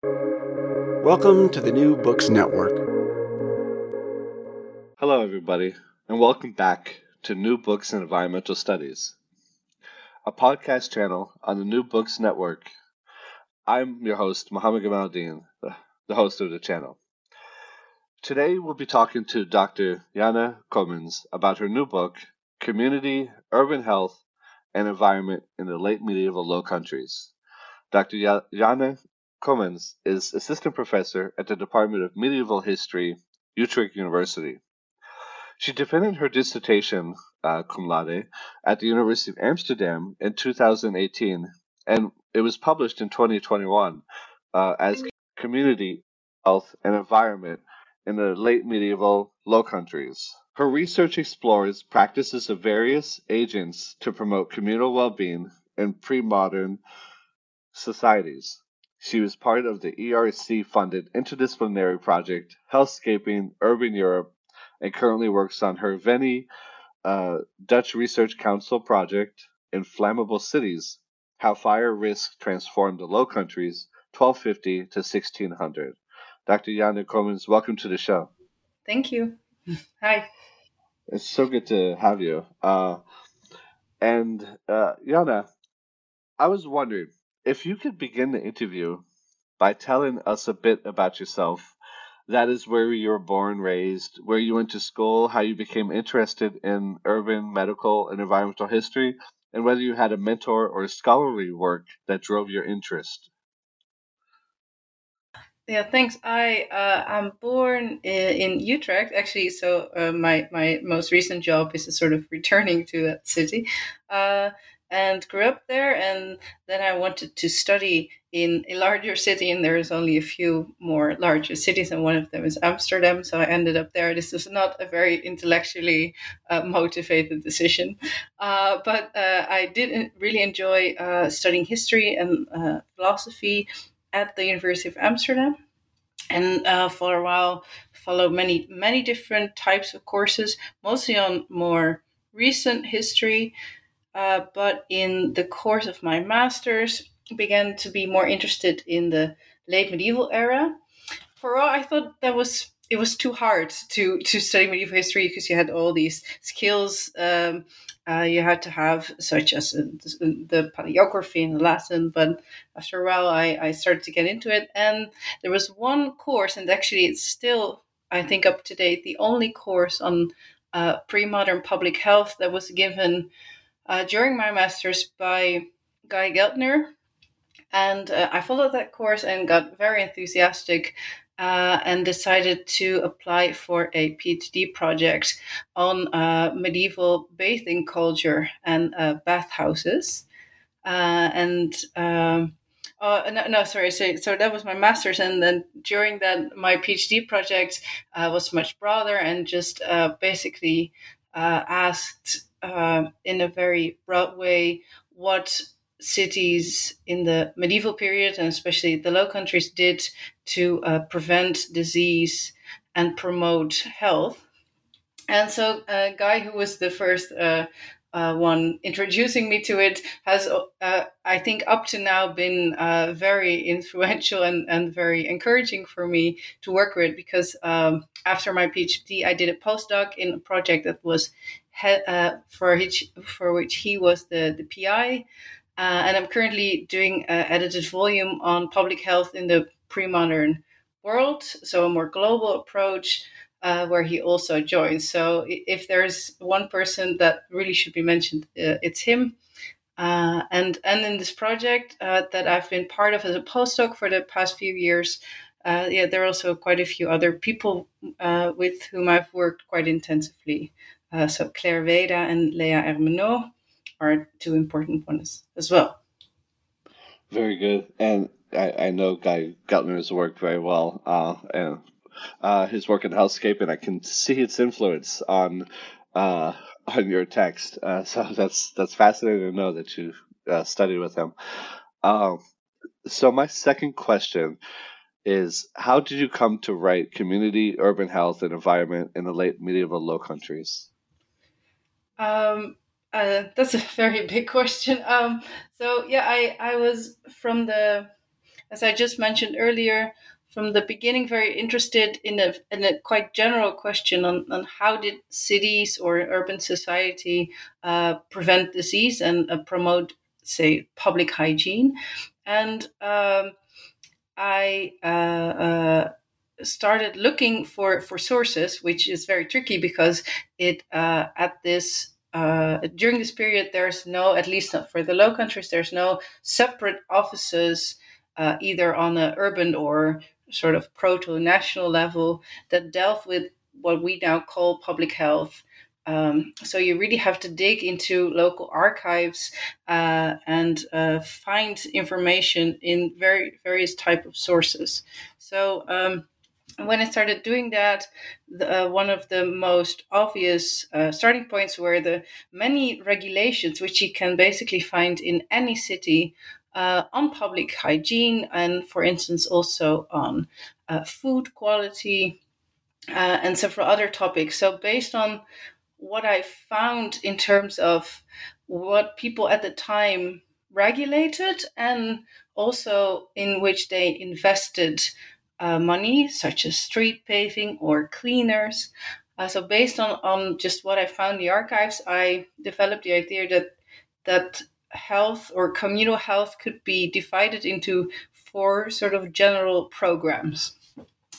Welcome to the New Books Network. Hello, everybody, and welcome back to New Books in Environmental Studies, a podcast channel on the New Books Network. I'm your host, Mohamed Gamal-Eldin, the host of the channel. Today, we'll be talking to Dr. Janna Coomans about her new book, Community, Urban Health, and Environment in the Late Medieval Low Countries. Dr. Janna Coomans is assistant professor at the Department of Medieval History, Utrecht University. She defended her dissertation, uh, cum laude, at the University of Amsterdam in 2018, and it was published in 2021 uh, as Community, Health, and Environment in the Late Medieval Low Countries. Her research explores practices of various agents to promote communal well being in pre modern societies. She was part of the ERC funded interdisciplinary project Healthscaping Urban Europe and currently works on her Veni uh, Dutch Research Council project Inflammable Cities How Fire Risk Transformed the Low Countries 1250 to 1600. Dr. Yana Coomans, welcome to the show. Thank you. Hi. It's so good to have you. Uh, and uh, Janna, I was wondering, if you could begin the interview by telling us a bit about yourself, that is where you were born, raised, where you went to school, how you became interested in urban, medical, and environmental history, and whether you had a mentor or scholarly work that drove your interest. Yeah, thanks. I uh, I'm born in, in Utrecht, actually. So uh, my my most recent job is sort of returning to that city. Uh, and grew up there. And then I wanted to study in a larger city, and there's only a few more larger cities, and one of them is Amsterdam. So I ended up there. This was not a very intellectually uh, motivated decision, uh, but uh, I did really enjoy uh, studying history and uh, philosophy at the University of Amsterdam. And uh, for a while, followed many many different types of courses, mostly on more recent history, uh, but in the course of my master's, began to be more interested in the late medieval era. For all, I thought that was it was too hard to to study medieval history because you had all these skills um, uh, you had to have, such as uh, the paleography in Latin. But after a while, I, I started to get into it, and there was one course, and actually, it's still I think up to date, the only course on uh, pre-modern public health that was given uh, during my master's by Guy Geltner. And uh, I followed that course and got very enthusiastic uh, and decided to apply for a PhD project on uh, medieval bathing culture and uh, bathhouses. Uh, and um, uh, no, no, sorry. So, so that was my master's, and then during that, my PhD project uh, was much broader and just basically asked uh, in a very broad way what cities in the medieval period and especially the Low Countries did to uh, prevent disease and promote health. And so, a guy who was the first uh, uh, one introducing me to it has, uh, I think, up to now been uh, very influential and, and very encouraging for me to work with because um, after my PhD, I did a postdoc in a project that was uh, for which for which he was the the PI, uh, and I'm currently doing an edited volume on public health in the pre-modern world, so a more global approach. Uh, where he also joins. So if there's one person that really should be mentioned, uh, it's him. Uh, and and in this project uh, that I've been part of as a postdoc for the past few years, uh, yeah, there are also quite a few other people uh, with whom I've worked quite intensively. Uh, so Claire Weeda and Leah Hermenot are two important ones as well. Very good, and I, I know Guy Geltner's work very well, uh, and uh, his work in and I can see its influence on uh, on your text. Uh, so that's that's fascinating to know that you uh, studied with him. Um, so my second question is how did you come to write community urban health and environment in the late medieval low countries um, uh, that's a very big question. Um, so yeah, I I was from the as I just mentioned earlier, from the beginning very interested in a, in a quite general question on, on how did cities or urban society uh, prevent disease and uh, promote, say, public hygiene. And um, I uh, uh, started looking for, for sources, which is very tricky because it uh, at this uh, during this period, there's no, at least not for the Low Countries, there's no separate offices uh, either on an urban or sort of proto national level that delve with what we now call public health. Um, so you really have to dig into local archives uh, and uh, find information in very various type of sources. So um, when I started doing that, the, uh, one of the most obvious uh, starting points were the many regulations which you can basically find in any city uh, on public hygiene and, for instance, also on uh, food quality uh, and several other topics. So, based on what I found in terms of what people at the time regulated and also in which they invested uh, money, such as street paving or cleaners. Uh, so, based on, on just what I found in the archives, I developed the idea that that health or communal health could be divided into four sort of general programs.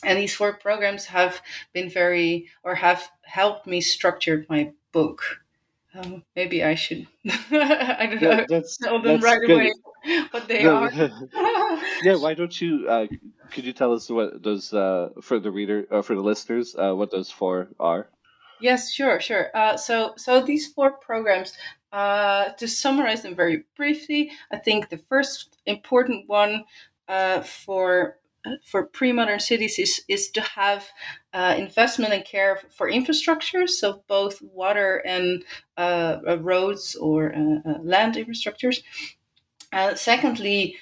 And these four programs have been very, or have helped me structure my book. Um, maybe I should, I don't know, that's, tell them right good. away what they no, are. yeah, why don't you, uh, could you tell us what those, uh, for the reader, uh, for the listeners, uh, what those four are? Yes, sure, sure. Uh, so, so these four programs, uh, to summarize them very briefly, I think the first important one uh, for for pre-modern cities is, is to have uh, investment and care for infrastructure, so both water and uh, uh roads or uh, uh, land infrastructures. secondly,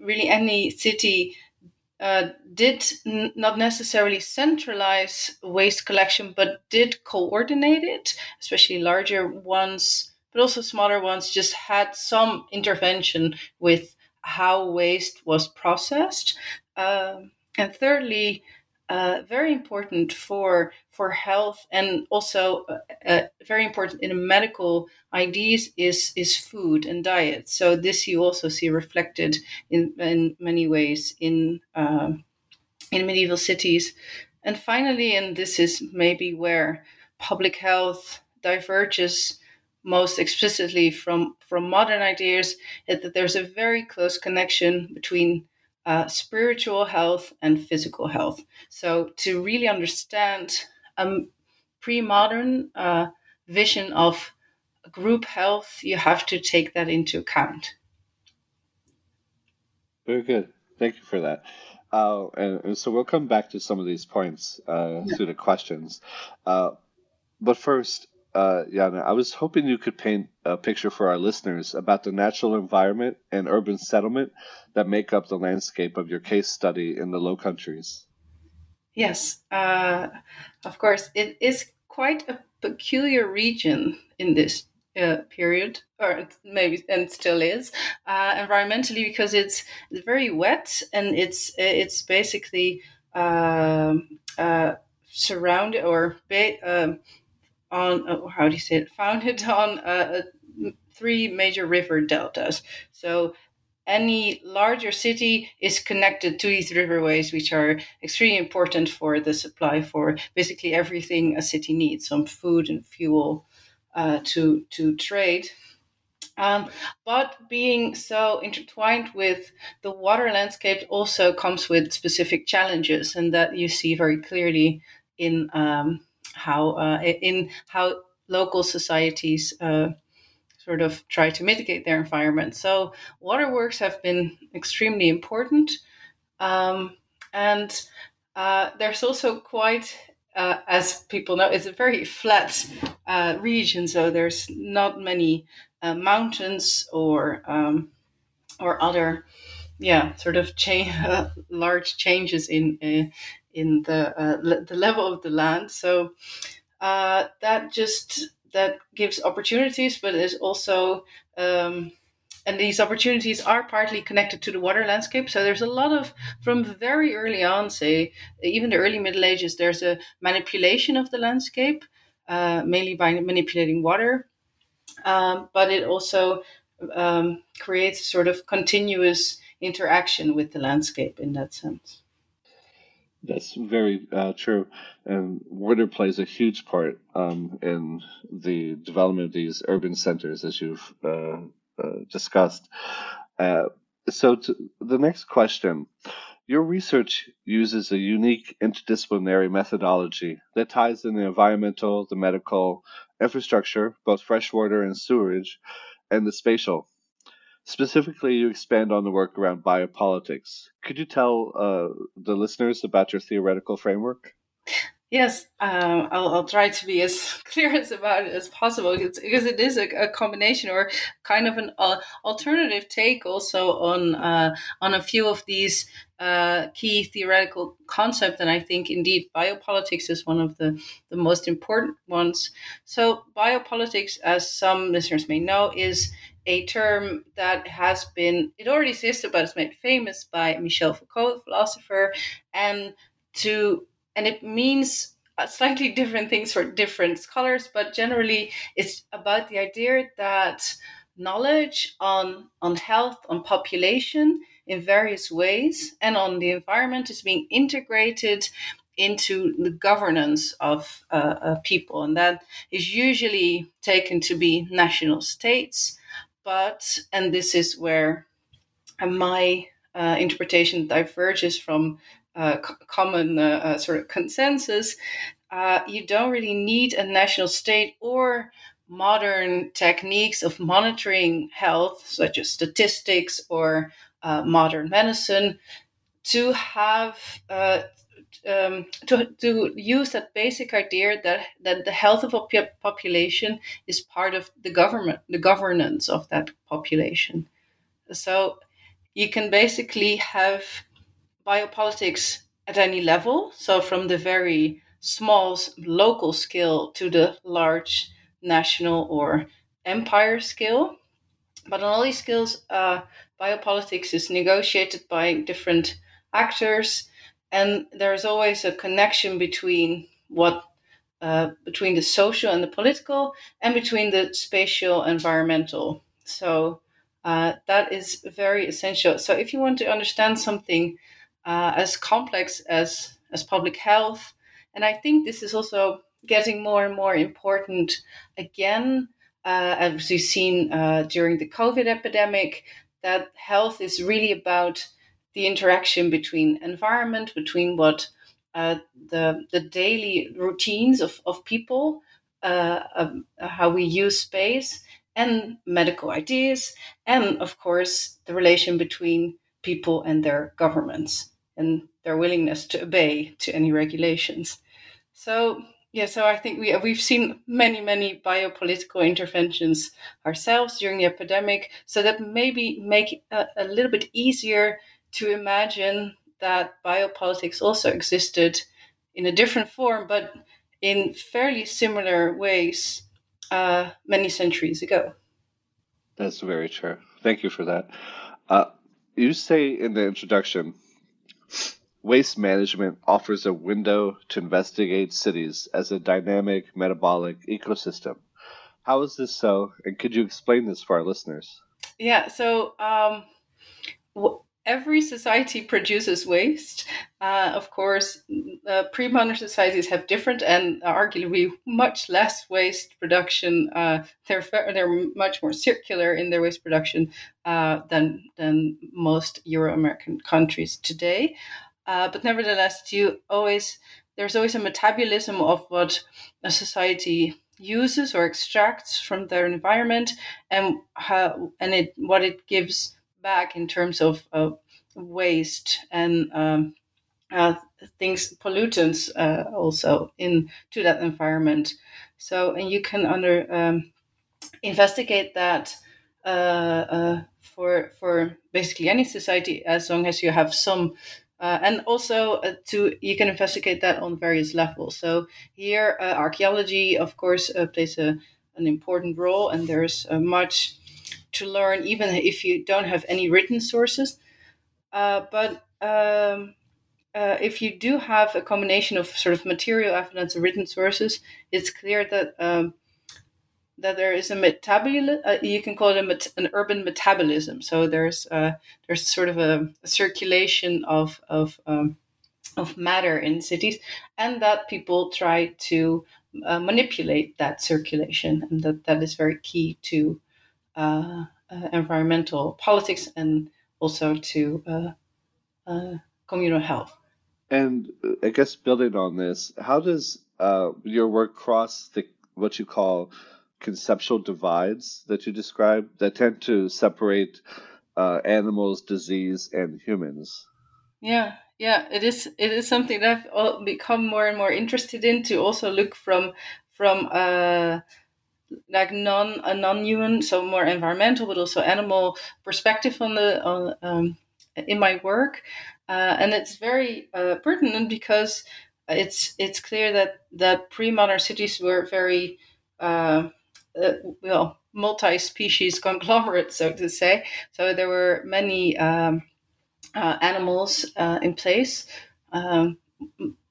really any city uh, did n- not necessarily centralize waste collection, but did coordinate it, especially larger ones, but also smaller ones, just had some intervention with how waste was processed. Um, and thirdly, uh, very important for for health and also uh, uh, very important in medical IDs is is food and diet. So this you also see reflected in in many ways in um, in medieval cities. And finally, and this is maybe where public health diverges most explicitly from from modern ideas, is that there's a very close connection between uh, spiritual health and physical health. So, to really understand a pre modern uh, vision of group health, you have to take that into account. Very good. Thank you for that. Uh, and, and, so we'll come back to some of these points uh, yeah. through the questions. Uh, but first, uh, Janna, I was hoping you could paint a picture for our listeners about the natural environment and urban settlement that make up the landscape of your case study in the Low Countries. Yes, uh, of course. It is quite a peculiar region in this uh, period, or maybe and still is uh, environmentally because it's, it's very wet and it's it's basically um, uh, surrounded or ba- um, on uh, how do you say it founded on uh, three major river deltas. So any larger city is connected to these riverways, which are extremely important for the supply for basically everything a city needs, some food and fuel uh, to to trade. Um, but being so intertwined with the water landscape also comes with specific challenges, and that you see very clearly in um, how uh, in how local societies uh, sort of try to mitigate their environment. So waterworks have been extremely important, um, and uh, there's also quite, uh, as people know, it's a very flat uh, region. So there's not many uh, mountains or um, or other, yeah, sort of cha- large changes in in the uh, le- the level of the land. So uh, that just that gives opportunities, but is also um, and these opportunities are partly connected to the water landscape. So there's a lot of, from very early on, say, even the early Middle Ages, there's a manipulation of the landscape, uh, mainly by manipulating water. Um, but it also um, creates a sort of continuous interaction with the landscape in that sense. That's very uh, true. And water plays a huge part um, in the development of these urban centers, as you've uh, uh, discussed. Uh, so, the next question Your research uses a unique interdisciplinary methodology that ties in the environmental, the medical, infrastructure, both freshwater and sewerage, and the spatial. Specifically, you expand on the work around biopolitics. Could you tell uh, the listeners about your theoretical framework? Yes, um, I'll, I'll, try to be as clear as about it as possible because, because it is a, a, combination or kind of an uh, alternative take also on uh, on a few of these uh, key theoretical concepts, and I think indeed biopolitics is one of the the most important ones. So biopolitics, as some listeners may know, is a term that has been it already existed but it's made famous by Michel Foucault, philosopher, and to and it means slightly different things for different scholars, but generally it's about the idea that knowledge on on health, on population in various ways, and on the environment is being integrated into the governance of uh, uh, people, and that is usually taken to be national states but and this is where my uh, interpretation diverges from uh, c- common uh, uh sort of consensus. Uh, you don't really need a national state or modern techniques of monitoring health, such as statistics or uh, modern medicine, to have um, to, to use that basic idea that, that the health of a population is part of the government, the governance of that population. So you can basically have biopolitics at any level. So from the very small local scale to the large national or empire scale. But on all these scales, uh, biopolitics is negotiated by different actors and there's always a connection between what uh, between the social and the political and between the spatial environmental. So uh, that is very essential. So if you want to understand something uh, as complex as as public health and i think this is also getting more and more important again uh, as we've seen uh, during the covid epidemic that health is really about the interaction between environment, between what uh, the the daily routines of of people, uh, um, how we use space, and medical ideas, and of course the relation between people and their governments and their willingness to obey to any regulations. So yeah, so I think we we've seen many many biopolitical interventions ourselves during the epidemic, so that maybe make a, a little bit easier to imagine that biopolitics also existed in a different form, but in fairly similar ways uh, many centuries ago. That's very true. Thank you for that. Uh, you say in the introduction, waste management offers a window to investigate cities as a dynamic metabolic ecosystem. How is this so? And could you explain this for our listeners? Yeah, so um, every society produces waste. Uh, of course, uh, pre-modern societies have different and arguably much less waste production. Uh, they're they're much more circular in their waste production uh, than than most Euro-American countries today. Uh, but nevertheless, you always there's always a metabolism of what a society uses or extracts from their environment and how and it what it gives back in terms of uh, waste and um, uh, things, pollutants uh, also into that environment. So, and you can under um, investigate that uh, uh for for basically any society as long as you have some. Uh, and also uh, to you can investigate that on various levels. So here, archaeology, of course, plays a, an important role, and there's much to learn, even if you don't have any written sources. Uh, but um, uh, if you do have a combination of sort of material evidence and written sources, it's clear that um, that there is a metabolism. Uh, you can call it met- an urban metabolism. So there's uh, there's sort of a, a circulation of of um, of matter in cities, and that people try to uh, manipulate that circulation, and that that is very key to uh, uh, environmental politics and also to uh, communal health. And I guess building on this, how does your work cross the what you call conceptual divides that you describe that tend to separate uh, animals, disease, and humans. Yeah, yeah, it is. It is something that I've become more and more interested in to also look from from uh, like non a non-human, so more environmental, but also animal perspective on the on um, in my work, uh, and it's very uh, pertinent because it's it's clear that that pre-modern cities were very uh, uh, well, multi-species conglomerates so to say. So there were many um, uh, animals uh, in place, um,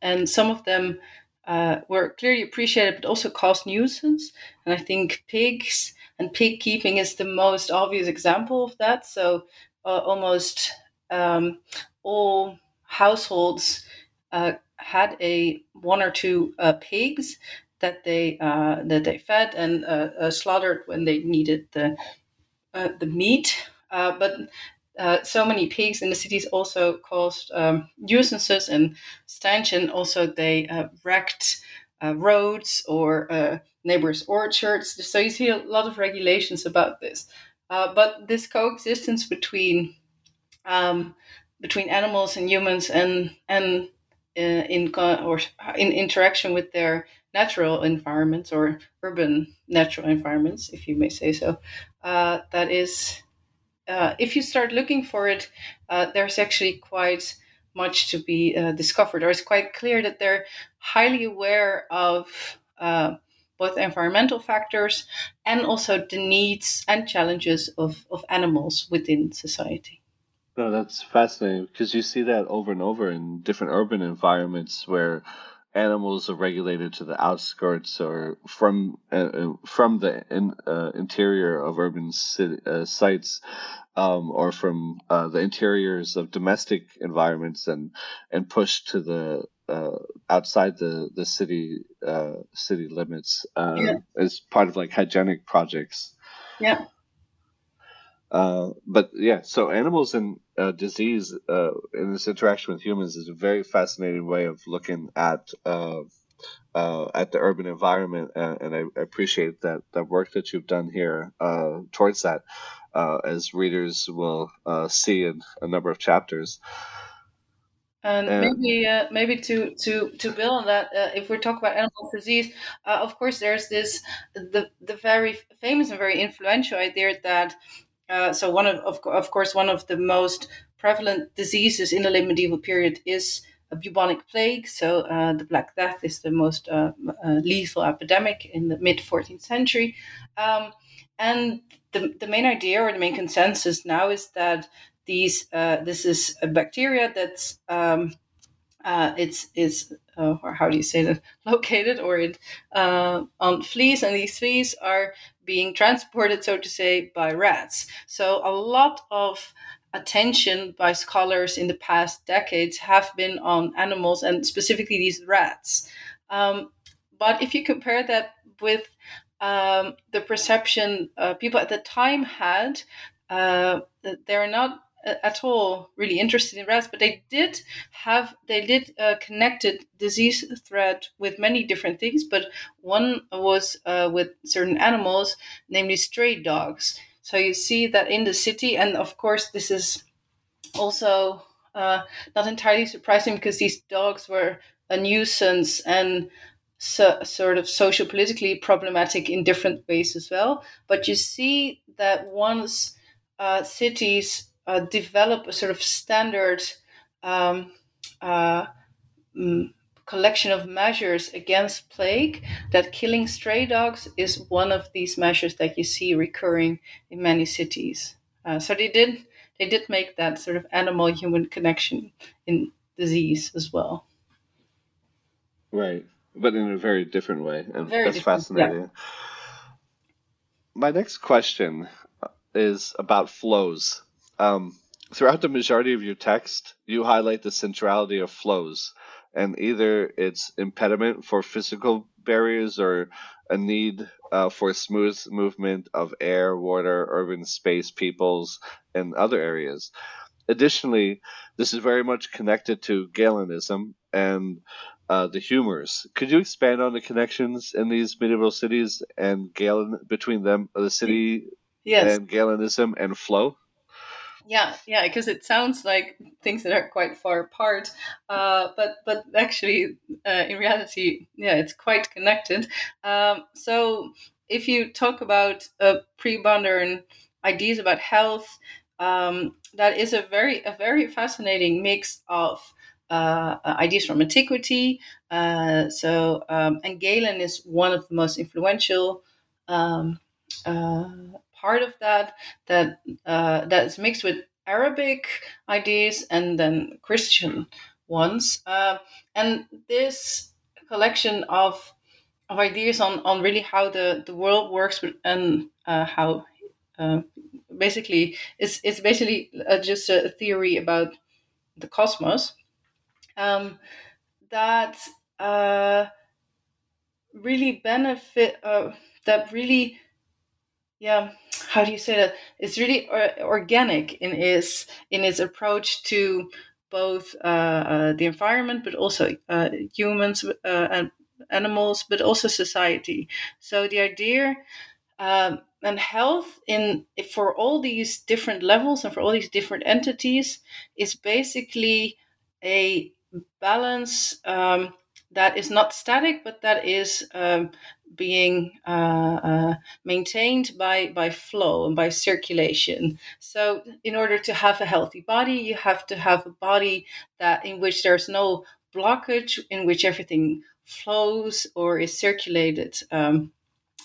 and some of them uh, were clearly appreciated, but also caused nuisance. And I think pigs and pig keeping is the most obvious example of that. So uh, almost um, all households uh, had a one or two pigs that they uh, that they fed and uh, uh, slaughtered when they needed the uh, the meat. Uh, so many pigs in the cities also caused um, nuisances and stench, and also they wrecked roads or neighbors' orchards. So you see a lot of regulations about this. but this coexistence between um, between animals and humans and and uh, in or in interaction with their natural environments or urban natural environments, if you may say so, uh, that is, uh, if you start looking for it, uh, there's actually quite much to be uh, discovered, or it's quite clear that they're highly aware of uh, both environmental factors and also the needs and challenges of, of animals within society. No, that's fascinating because you see that over and over in different urban environments where animals are regulated to the outskirts or from uh, uh, from the in, uh, interior of urban city, uh, sites um, or from uh, the interiors of domestic environments and and pushed to the uh, outside the the city city limits yeah. as part of like hygienic projects. Yeah. Uh, but yeah, so animals and uh, disease uh, in this interaction with humans is a very fascinating way of looking at uh, uh, at the urban environment, and, and I appreciate that the work that you've done here towards that, as readers will see in a number of chapters. And, and maybe, uh, maybe to to to build on that, uh, if we talk about animal disease, uh, of course, there's this the the very famous and very influential idea that uh, so one of, of, of course one of the most prevalent diseases in the late medieval period is a bubonic plague. So uh, the Black Death is the most uh, uh lethal epidemic in the mid 14th century. Um, and the, the main idea or the main consensus now is that these uh, this is a bacteria that's um, it's is uh, or how do you say that located or it uh, on fleas and these fleas are being transported so to say by rats. So a lot of attention by scholars in the past decades have been on animals and specifically these rats. Um, but if you compare that with um, the perception uh, people at the time had uh, they're not at all really interested in rats, but they did have they did uh, connected disease threat with many different things. But one was uh, with certain animals, namely stray dogs. So you see that in the city, and of course this is also uh, not entirely surprising because these dogs were a nuisance and so, sort of social politically problematic in different ways as well. But you see that once uh, cities uh, develop a sort of standard um, uh, mm, collection of measures against plague that killing stray dogs is one of these measures that you see recurring in many cities. Uh, so they did they did make that sort of animal human connection in disease as well. Right but in a very different way and Very that's fascinating yeah. my next question is about flows um, throughout the majority of your text you highlight the centrality of flows and either it's impediment for physical barriers or a need uh, for smooth movement of air, water, urban space, peoples, and other areas. Additionally, this is very much connected to Galenism and uh, the humors. Could you expand on the connections in these medieval cities and Galen between them, the city yes and Galenism and flow? Yeah, yeah, because it sounds like things that are quite far apart, uh, but but actually, uh, in reality, yeah, it's quite connected. Um, so if you talk about uh, pre-modern ideas about health, um, that is a very a very fascinating mix of uh, ideas from antiquity. Uh, so um, and Galen is one of the most influential. Um, uh, part of that that uh, that is mixed with Arabic ideas and then Christian ones. Uh, and this collection of of ideas on, on really how the, the world works and uh, how uh, basically it's it's basically uh, just a theory about the cosmos um, that uh, really benefit uh, that really yeah how do you say that? It's really organic in its in its approach to both uh, uh, the environment but also uh, humans uh, and animals but also society. So the idea um, and health in for all these different levels and for all these different entities is basically a balance um, that is not static but that is um, being uh, uh, maintained by by flow and by circulation. So, in order to have a healthy body, you have to have a body that in which there's no blockage, in which everything flows or is circulated. Um,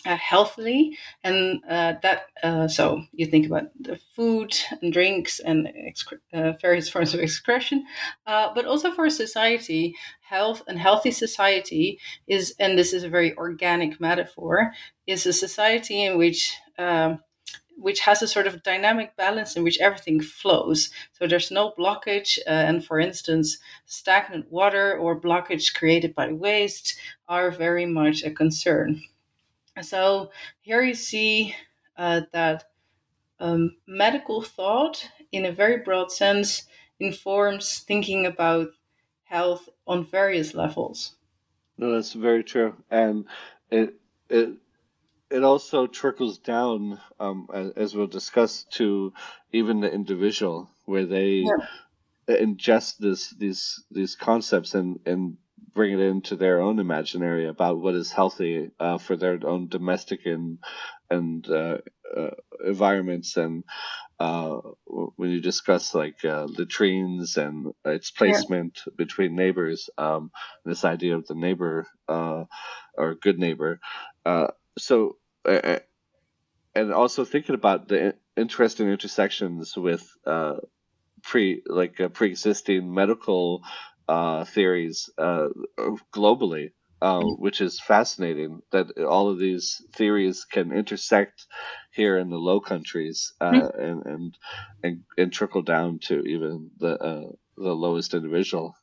uh, healthily and uh, that uh, so you think about the food and drinks and uh, various forms of excretion uh, but also for society health and healthy society is and this is a very organic metaphor is a society in which um, which has a sort of dynamic balance in which everything flows. So there's no blockage. Uh, and for instance, stagnant water or blockage created by waste are very much a concern. So here you see uh, that um, medical thought, in a very broad sense, informs thinking about health on various levels. No, that's very true, and it it it also trickles down, um, as, as, we'll discuss, to even the individual, where they yeah. ingest this these these concepts and and bring it into their own imaginary about what is healthy uh, for their own domestic and and uh, uh, environments and uh, when you discuss like uh, latrines and its placement yeah. between neighbors um, this idea of the neighbor uh, or good neighbor so and also thinking about the interesting intersections with pre like pre-existing medical uh, theories uh, globally, uh, mm-hmm. which is fascinating that all of these theories can intersect here in the Low Countries uh, mm-hmm. and, and, and and trickle down to even the uh, the lowest individual.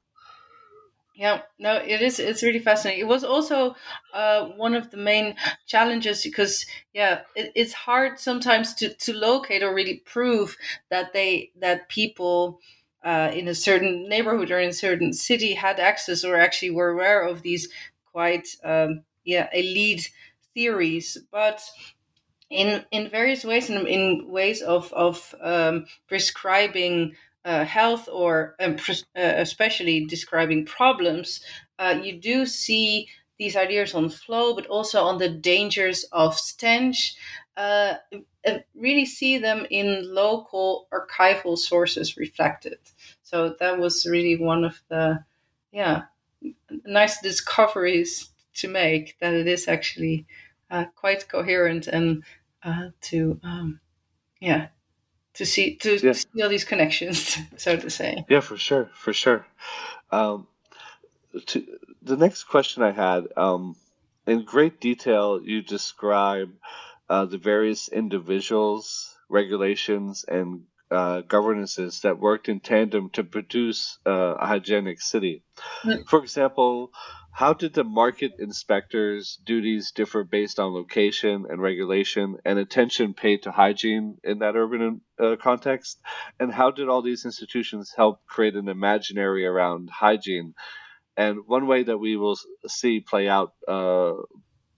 Yeah, no, it is. It's really fascinating. It was also uh, one of the main challenges because, yeah, it, it's hard sometimes to, to locate or really prove that they that people uh, in a certain neighborhood or in a certain city had access or actually were aware of these quite um, yeah elite theories. But in in various ways in, in ways of of um, prescribing uh, health or um, pres- uh, especially describing problems uh, you do see these ideas on flow but also on the dangers of stench uh, really see them in local archival sources reflected. So that was really one of the, yeah, nice discoveries to make that it is actually uh, quite coherent and uh, to um, yeah to see to Yeah. see all these connections so to say Yeah, for sure, for sure. Um, to, the next question I had, um, in great detail, you describe uh, the various individuals, regulations, and uh, governances that worked in tandem to produce uh, a hygienic city. For example, how did the market inspectors' duties differ based on location and regulation and attention paid to hygiene in that urban uh, context? And how did all these institutions help create an imaginary around hygiene? And one way that we will see play out,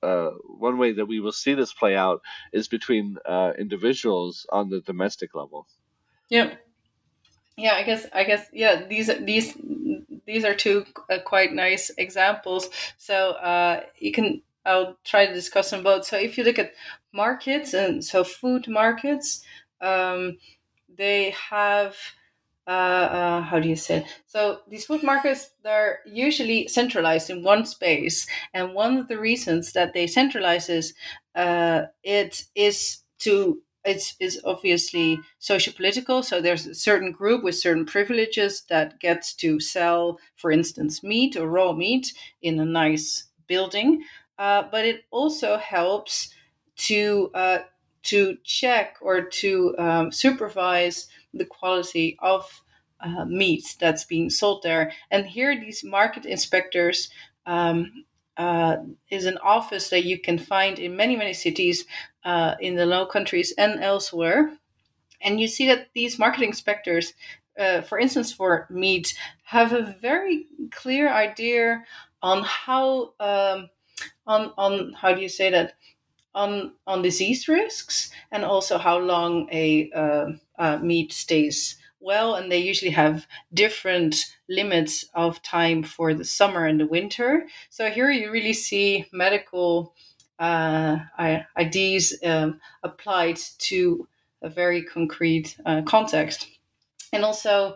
uh, one way that we will see this play out is between uh, individuals on the domestic level. yeah yeah i guess i guess yeah these these these are two uh, quite nice examples. So uh, you can i'll try to discuss them both. So if you look at markets and so food markets um, they have uh, uh, how do you say it? so these food markets they're usually centralized in one space and one of the reasons that they centralize is uh, it is to it's is obviously socio-political so there's a certain group with certain privileges that gets to sell for instance meat or raw meat in a nice building uh, but it also helps to uh, to check or to um, supervise the quality of uh, meat that's being sold there and here these market inspectors um, uh, is an office that you can find in many many cities uh, in the low countries and elsewhere. And you see that these market inspectors, uh, for instance, for meat, have a very clear idea on how um, on on how do you say that on on disease risks and also how long a uh, uh, meat stays well. And they usually have different limits of time for the summer and the winter. So here you really see medical uh, um, applied to a very concrete uh, context. And also,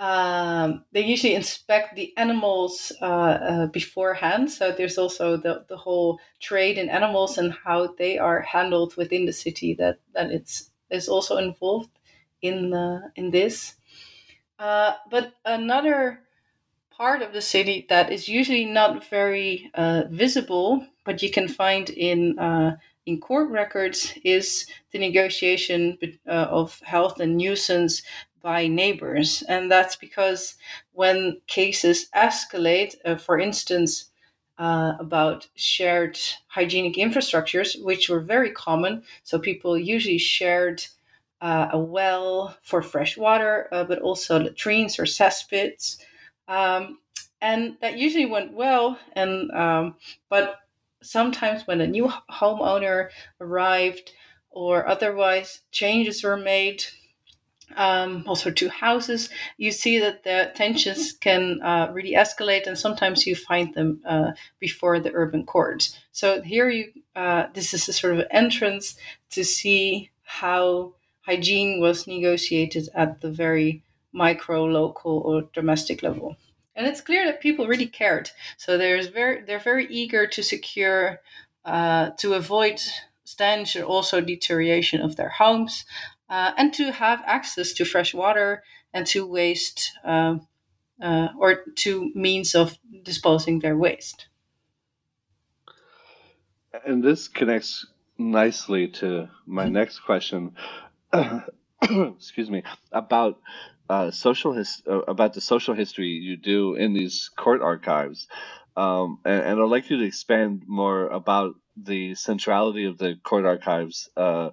um, they usually inspect the animals uh, uh, beforehand. So there's also the, the whole trade in animals and how they are handled within the city that, that it's is also involved in uh, in this. Uh, but another part of the city that is usually not very uh, visible, but you can find in uh, in court records, is the negotiation uh, of health and nuisance by neighbors, and that's because when cases escalate, uh, for instance. Uh, about shared hygienic infrastructures, which were very common. So people usually shared uh, a well for fresh water, uh, but also latrines or cesspits. Um, and that usually went well. And um, but sometimes when a new homeowner arrived or otherwise changes were made, um, also to houses, you see that the tensions can uh, really escalate, and sometimes you find them uh, before the urban courts. So here you, uh, this is a sort of entrance to see how hygiene was negotiated at the very micro, local, or domestic level. And it's clear that people really cared. So there's very, they're very eager to secure, uh, to avoid stench or also deterioration of their homes, uh, and to have access to fresh water and to waste um, uh, or to means of disposing their waste. And this connects nicely to my Mhm. next question. excuse me about uh, social his- uh, about the social history you do in these court archives, um, and, and I'd like you to expand more about the centrality of the court archives uh,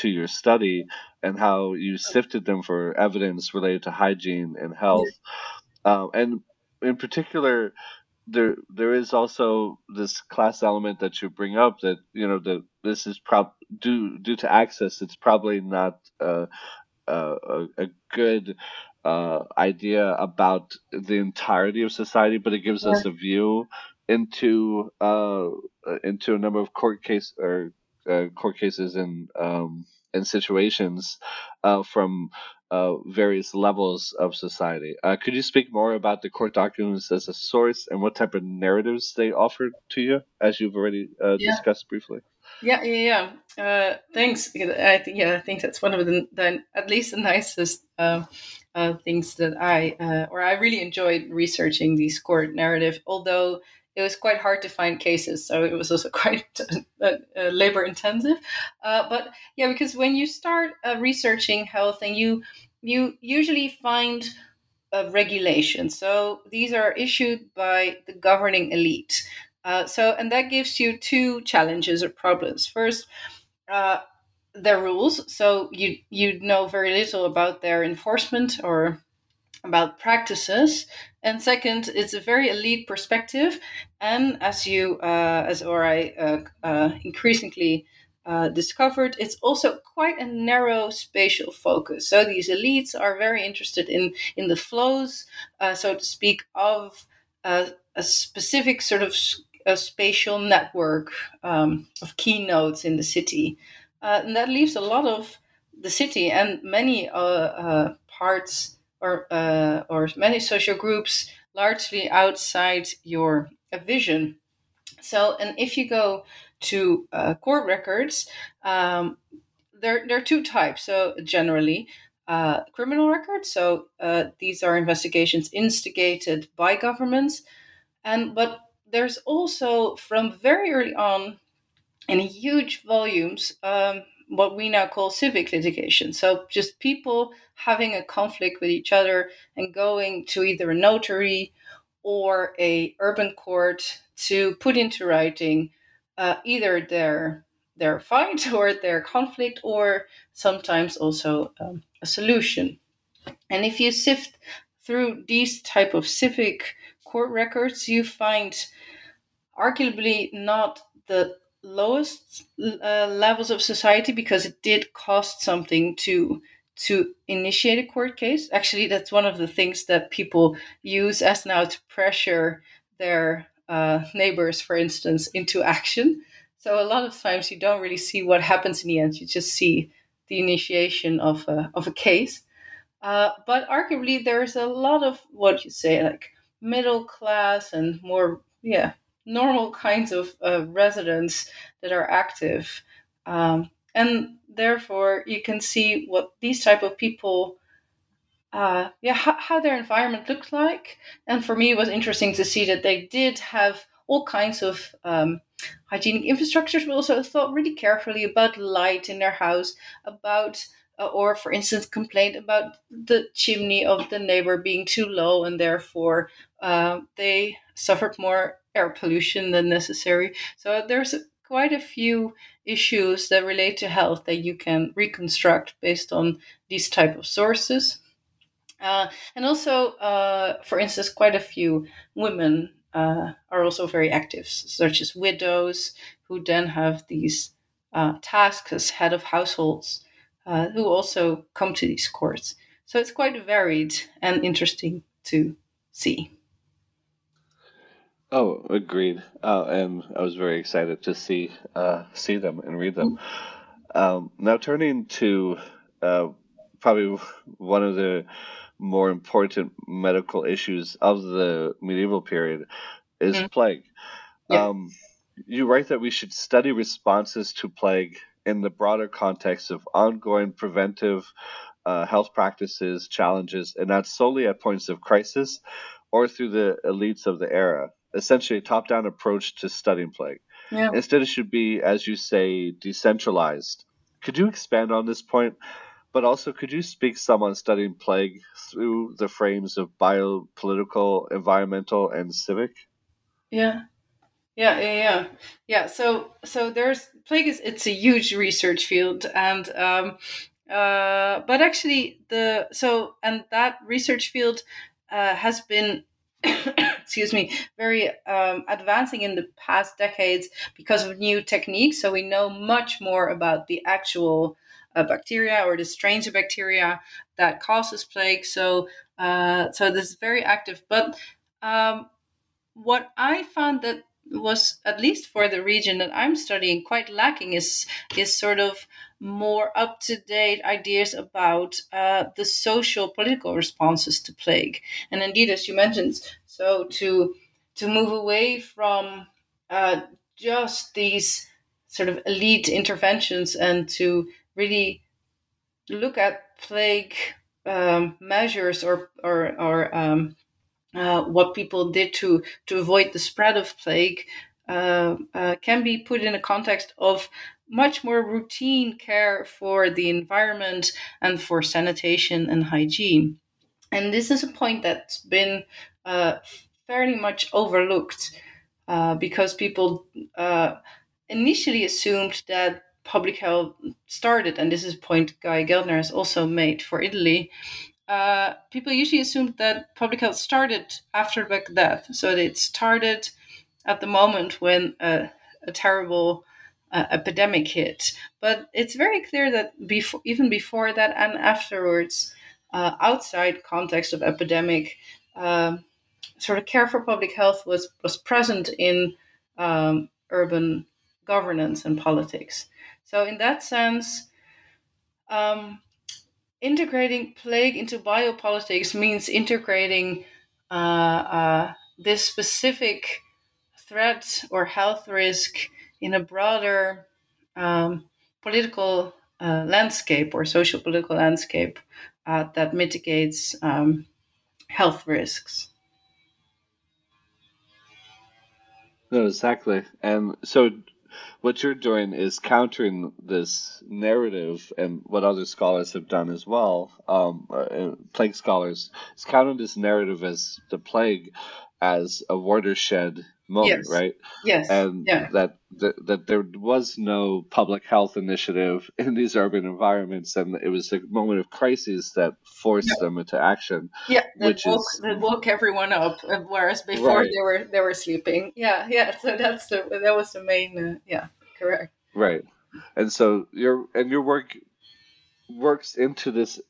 to your study and how you sifted them for evidence related to hygiene and health, um, and in particular. There, there is also this class element that you bring up that you know that this is prob due due to access. It's probably not uh, a, a good uh, idea about the entirety of society, but it gives us a view into uh, into a number of court case or uh, court cases and um, and situations uh, from uh, various levels of society. Uh, could you speak more about the court documents as a source and what type of narratives they offer to you, as you've already uh, yeah. discussed briefly? Yeah, yeah, yeah. Uh, thanks. I think yeah, I think that's one of the, the at least the nicest uh, uh, things that I uh, or I really enjoyed researching these court narrative. Although it was quite hard to find cases, so it was also quite uh, uh, labor intensive. Uh, but yeah, because when you start uh, researching health, and you you usually find regulations. So these are issued by the governing elite. Uh, so and that gives you two challenges or problems. First. their rules, so you you know very little about their enforcement or about practices and second it's a very elite perspective. And as you uh, as or i uh, uh, increasingly uh, discovered it's also quite a narrow spatial focus. So these elites are very interested in in the flows uh, so to speak of uh, a specific sort of a spatial network um, of keynotes in the city. And that leaves a lot of the city and many parts or uh, or many social groups largely outside your vision. So, and if you go to uh, court records, um, there there are two types. So generally. Uh, criminal records, so uh, these are investigations instigated by governments, and but there's also from very early on in huge volumes um, what we now call civic litigation. So just people having a conflict with each other and going to either a notary or a urban court to put into writing uh, either their their fight or their conflict or sometimes also um, a solution. And if you sift through these type of civic court records, you find arguably not the lowest uh, levels of society because it did cost something to to initiate a court case. Actually, that's one of the things that people use as now to pressure their uh, neighbors, for instance, into action. So a lot of times you don't really see what happens in the end. You just see the initiation of a, of a case. Uh, but arguably, there's a lot of what you say, like middle class and more, yeah, normal kinds of uh, residents that are active. Um, and therefore you can see what these type of people uh, yeah how, how their environment looked like. And for me it was interesting to see that they did have all kinds of um, hygienic infrastructures but also thought really carefully about light in their house about uh, or for instance complained about the chimney of the neighbor being too low and therefore uh, they suffered more air pollution than necessary. So there's quite a few issues that relate to health that you can reconstruct based on these type of sources. Uh, and also, uh, for instance, quite a few women uh, are also very active, such as widows who then have these uh, tasks as head of households, uh, who also come to these courts. So it's quite varied and interesting to see. Oh, agreed. Uh, and I was very excited to see uh, see them and read them. Um, now, turning to uh, probably one of the more important medical issues of the medieval period is mm-hmm. plague. Yeah. Um, you write that we should study responses to plague in the broader context of ongoing preventive uh, health practices, challenges, and not solely at points of crisis or through the elites of the era essentially a top down approach to studying plague. Yeah. Instead, it should be, as you say, decentralized. Could you expand on this point? But also, could you speak some on studying plague through the frames of biopolitical, environmental, and civic? Yeah. Yeah, yeah, yeah, yeah. So, so there's plague is it's a huge research field, and um, uh, but actually the so and that research field uh, has been excuse me, very um, advancing in the past decades because of new techniques. So we know much more about the actual uh, bacteria or the strains of bacteria that causes plague. So uh, so this is very active. But um, what I found that was at least for the region that I'm studying quite lacking is is sort of more up to date ideas about uh, the social political responses to plague. And indeed, as you mentioned, so to to move away from uh, just these sort of elite interventions and to really look at plague um, measures or or, or um, uh, what people did to to avoid the spread of plague uh, uh, can be put in a context of much more routine care for the environment and for sanitation and hygiene. And this is a point that's been uh, fairly much overlooked uh, because people uh, initially assumed that public health started, and this is a point Guy Geltner has also made for Italy. Uh, people usually assumed that public health started after Black Death, so it started at the moment when a terrible uh, epidemic hit. But it's very clear that before, even before that and afterwards, uh, outside context of epidemic, um, sort of care for public health was was present in um, urban governance and politics. So in that sense, um, integrating plague into biopolitics means integrating uh, uh, this specific threat or health risk in a broader um, political uh, landscape or social political landscape uh, that mitigates um, health risks. No, exactly. And so what you're doing is countering this narrative and what other scholars have done as well, um, uh, plague scholars, is countering this narrative as the plague as a watershed moment, Yes. right? Yes. And yeah. that, that that there was no public health initiative in these urban environments, and it was a moment of crisis that forced them into action. Yeah, that which woke, is- that woke everyone up, uh, whereas before Right. they were they were sleeping. Yeah, yeah. So that's the that was the main. Uh, yeah, correct. Right. And so your and your work works into this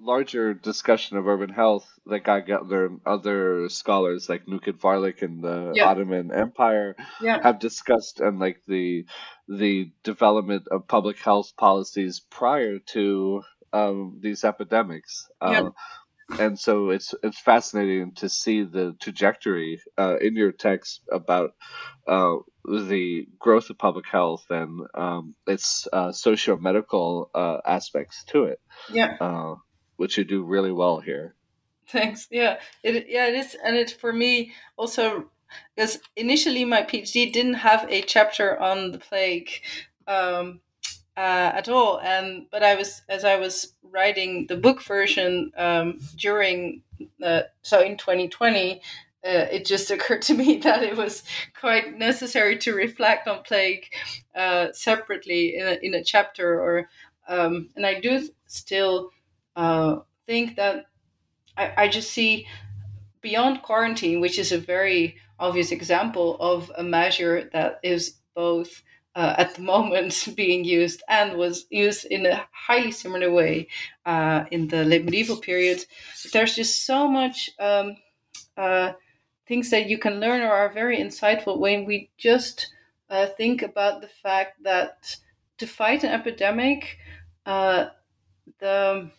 larger discussion of urban health that got and other scholars like Nükhet Varlık and the Yeah. Ottoman Empire Yeah, have discussed and like the the development of public health policies prior to um, these epidemics. Yeah. Um, and so it's it's fascinating to see the trajectory uh, in your text about uh, the growth of public health and um, its uh, socio medical uh, aspects to it, yeah. Which you do really well here. Thanks. Yeah, it yeah it is, and it for me also because initially my PhD didn't have a chapter on the plague um, uh, at all, and but I was as I was writing the book version um, during uh, so in 2020. Uh, it just occurred to me that it was quite necessary to reflect on plague uh, separately in a, in a chapter, or um, and I do still uh, think that I, I just see beyond quarantine, which is a very obvious example of a measure that is both uh, at the moment being used and was used in a highly similar way uh, in the late medieval period. There's just so much um, uh, things that you can learn or are very insightful when we just uh, think about the fact that to fight an epidemic, uh, the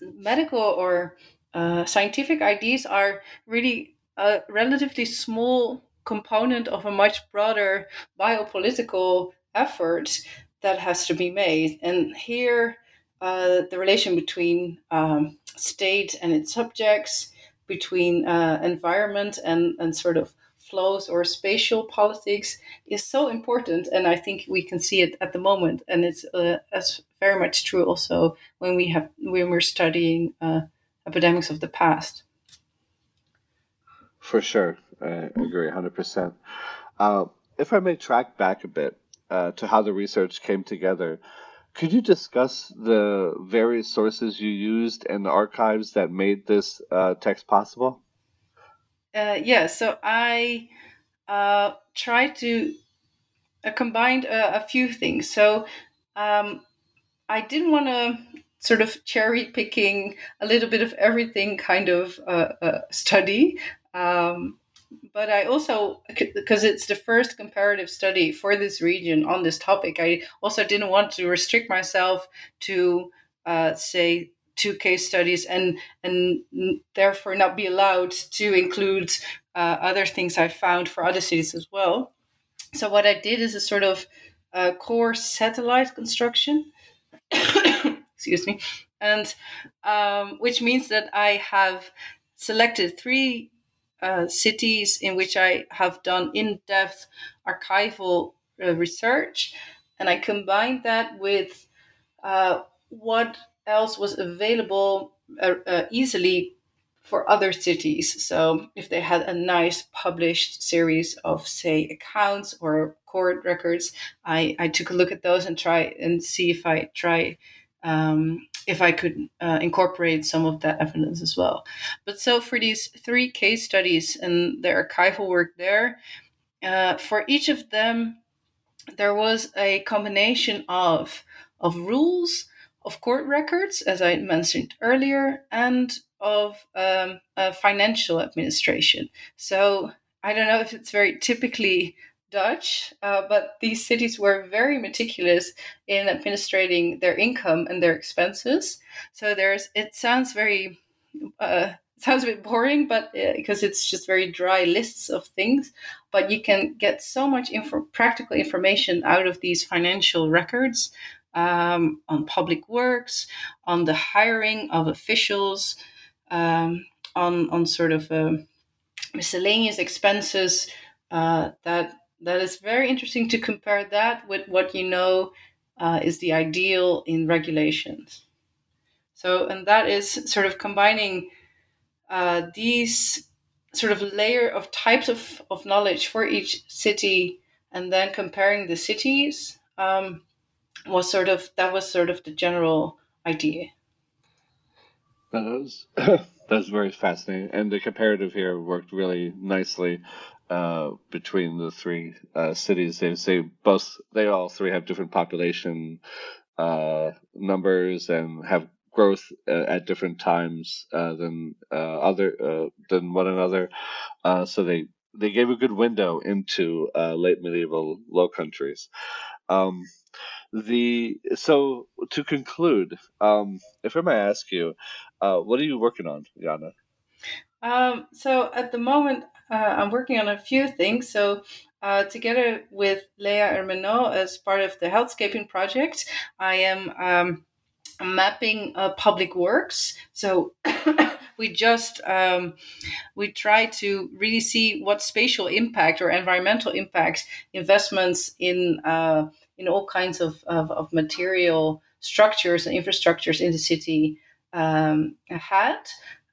medical or uh, scientific ideas are really a relatively small component of a much broader biopolitical effort that has to be made. And here, uh, the relation between um, state and its subjects, between uh, environment and, and sort of flows or spatial politics is so important. And I think we can see it at the moment. And it's uh, as very much true also when we have when we're studying uh, epidemics of the past. For sure, I agree 100%. Uh, if I may track back a bit uh, to how the research came together, could you discuss the various sources you used and the archives that made this uh, text possible? Uh, yeah, so I uh, tried to uh, combined a, a few things. So um, I didn't want to sort of cherry picking a little bit of everything kind of uh, uh, study. Um, but I also because it's the first comparative study for this region on this topic. I also didn't want to restrict myself to uh, say two case studies and and therefore not be allowed to include uh, other things I found for other cities as well. So what I did is a sort of uh, core satellite construction. Excuse me, and um, which means that I have selected three uh, cities in which I have done in depth archival uh, research, and I combined that with uh, what else was available uh, uh, easily for other cities. So, if they had a nice published series of, say, accounts or court records, I, I took a look at those and try and see if I try um, if I could uh, incorporate some of that evidence as well. But so for these three case studies and the archival work there, uh, for each of them, there was a combination of of rules, of court records, as I mentioned earlier, and of um, financial administration. So I don't know if it's very typically Dutch, uh, but these cities were very meticulous in administrating their income and their expenses. So there's, it sounds very, uh, sounds a bit boring, but uh, because it's just very dry lists of things, but you can get so much practical information out of these financial records um, on public works, on the hiring of officials, um, on on sort of um, miscellaneous expenses uh, that that is very interesting to compare that with what you know uh, is the ideal in regulations. So, and that is sort of combining uh, these sort of layer of types of, of knowledge for each city and then comparing the cities um, was sort of that was sort of the general idea. That was that's very fascinating, and the comparative here worked really nicely uh, between the three uh, cities. They say both they all three have different population uh, numbers and have growth uh, at different times uh, than other than one another. so they they gave a good window into late medieval Low Countries. Um, the so to conclude, um, if I may ask you, uh, what are you working on, Janna? Um, so at the moment, uh, I'm working on a few things. So uh, together with Leah Hermenot as part of the Healthscaping project, I am um, mapping uh, public works. So we just um, we try to really see what spatial impact or environmental impact investments in uh, in all kinds of, of, of, material structures and infrastructures in the city um, had.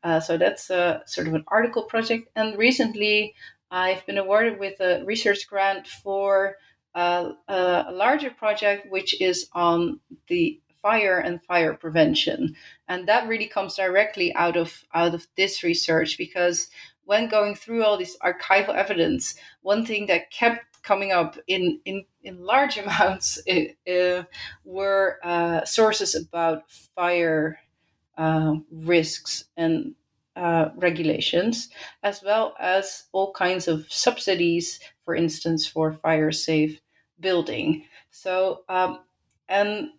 Uh, so that's a, sort of an article project. And recently, I've been awarded with a research grant for uh, a larger project, which is on the fire and fire prevention, and that really comes directly out of out of this research because when going through all this archival evidence, one thing that kept coming up in in, in large amounts uh, were uh, sources about fire uh, risks and uh, regulations, as well as all kinds of subsidies, for instance, for fire safe building. So, um, and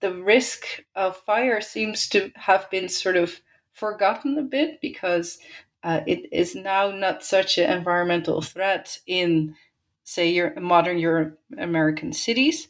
the risk of fire seems to have been sort of forgotten a bit because uh, it is now not such an environmental threat in, say, your modern Europe American cities.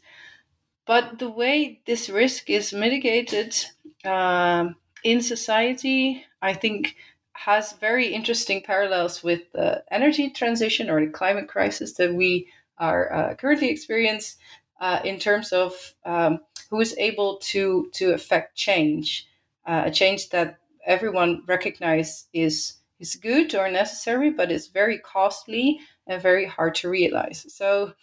But the way this risk is mitigated um, in society, I think, has very interesting parallels with the energy transition or the climate crisis that we are uh, currently experiencing uh, in terms of um, who is able to to affect change, uh, a change that everyone recognizes is is good or necessary, but it's very costly and very hard to realize. So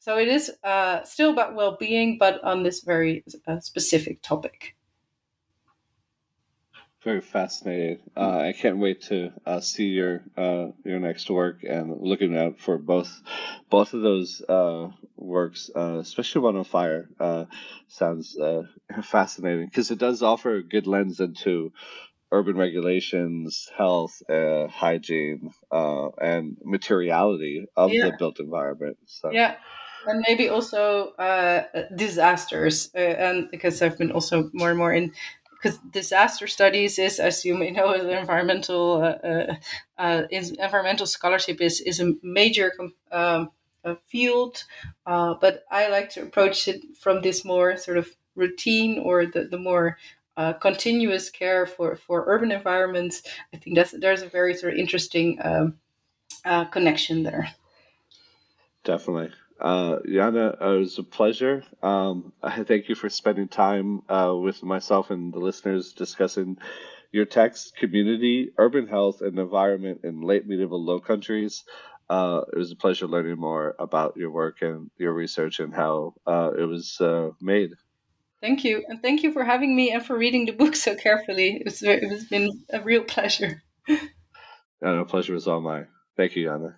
so it is uh, still about well-being, but on this very uh, specific topic. Very fascinating. Uh, I can't wait to uh, see your uh, your next work and looking out for both both of those uh, works, especially one on fire. sounds fascinating because it does offer a good lens into urban regulations, health, uh, hygiene, uh, and materiality of Yeah. the built environment. So Yeah, and maybe also uh, disasters, uh, and because I've been also more and more in because disaster studies is, as you may know, the environmental uh, uh, environmental scholarship is is a major um, field, uh, but I like to approach it from this more sort of routine or the the more uh, continuous care for for urban environments. I think that's there's a very sort of interesting um, uh, connection there. Definitely. Uh, Janna, uh, it was a pleasure. Um, I thank you for spending time uh, with myself and the listeners discussing your text, community, urban health, and environment in late medieval Low Countries. Uh, it was a pleasure learning more about your work and your research and how uh, it was uh, made. Thank you, and thank you for having me and for reading the book so carefully. It's, it has been a real pleasure. Uh, pleasure was all mine. Thank you, Janna.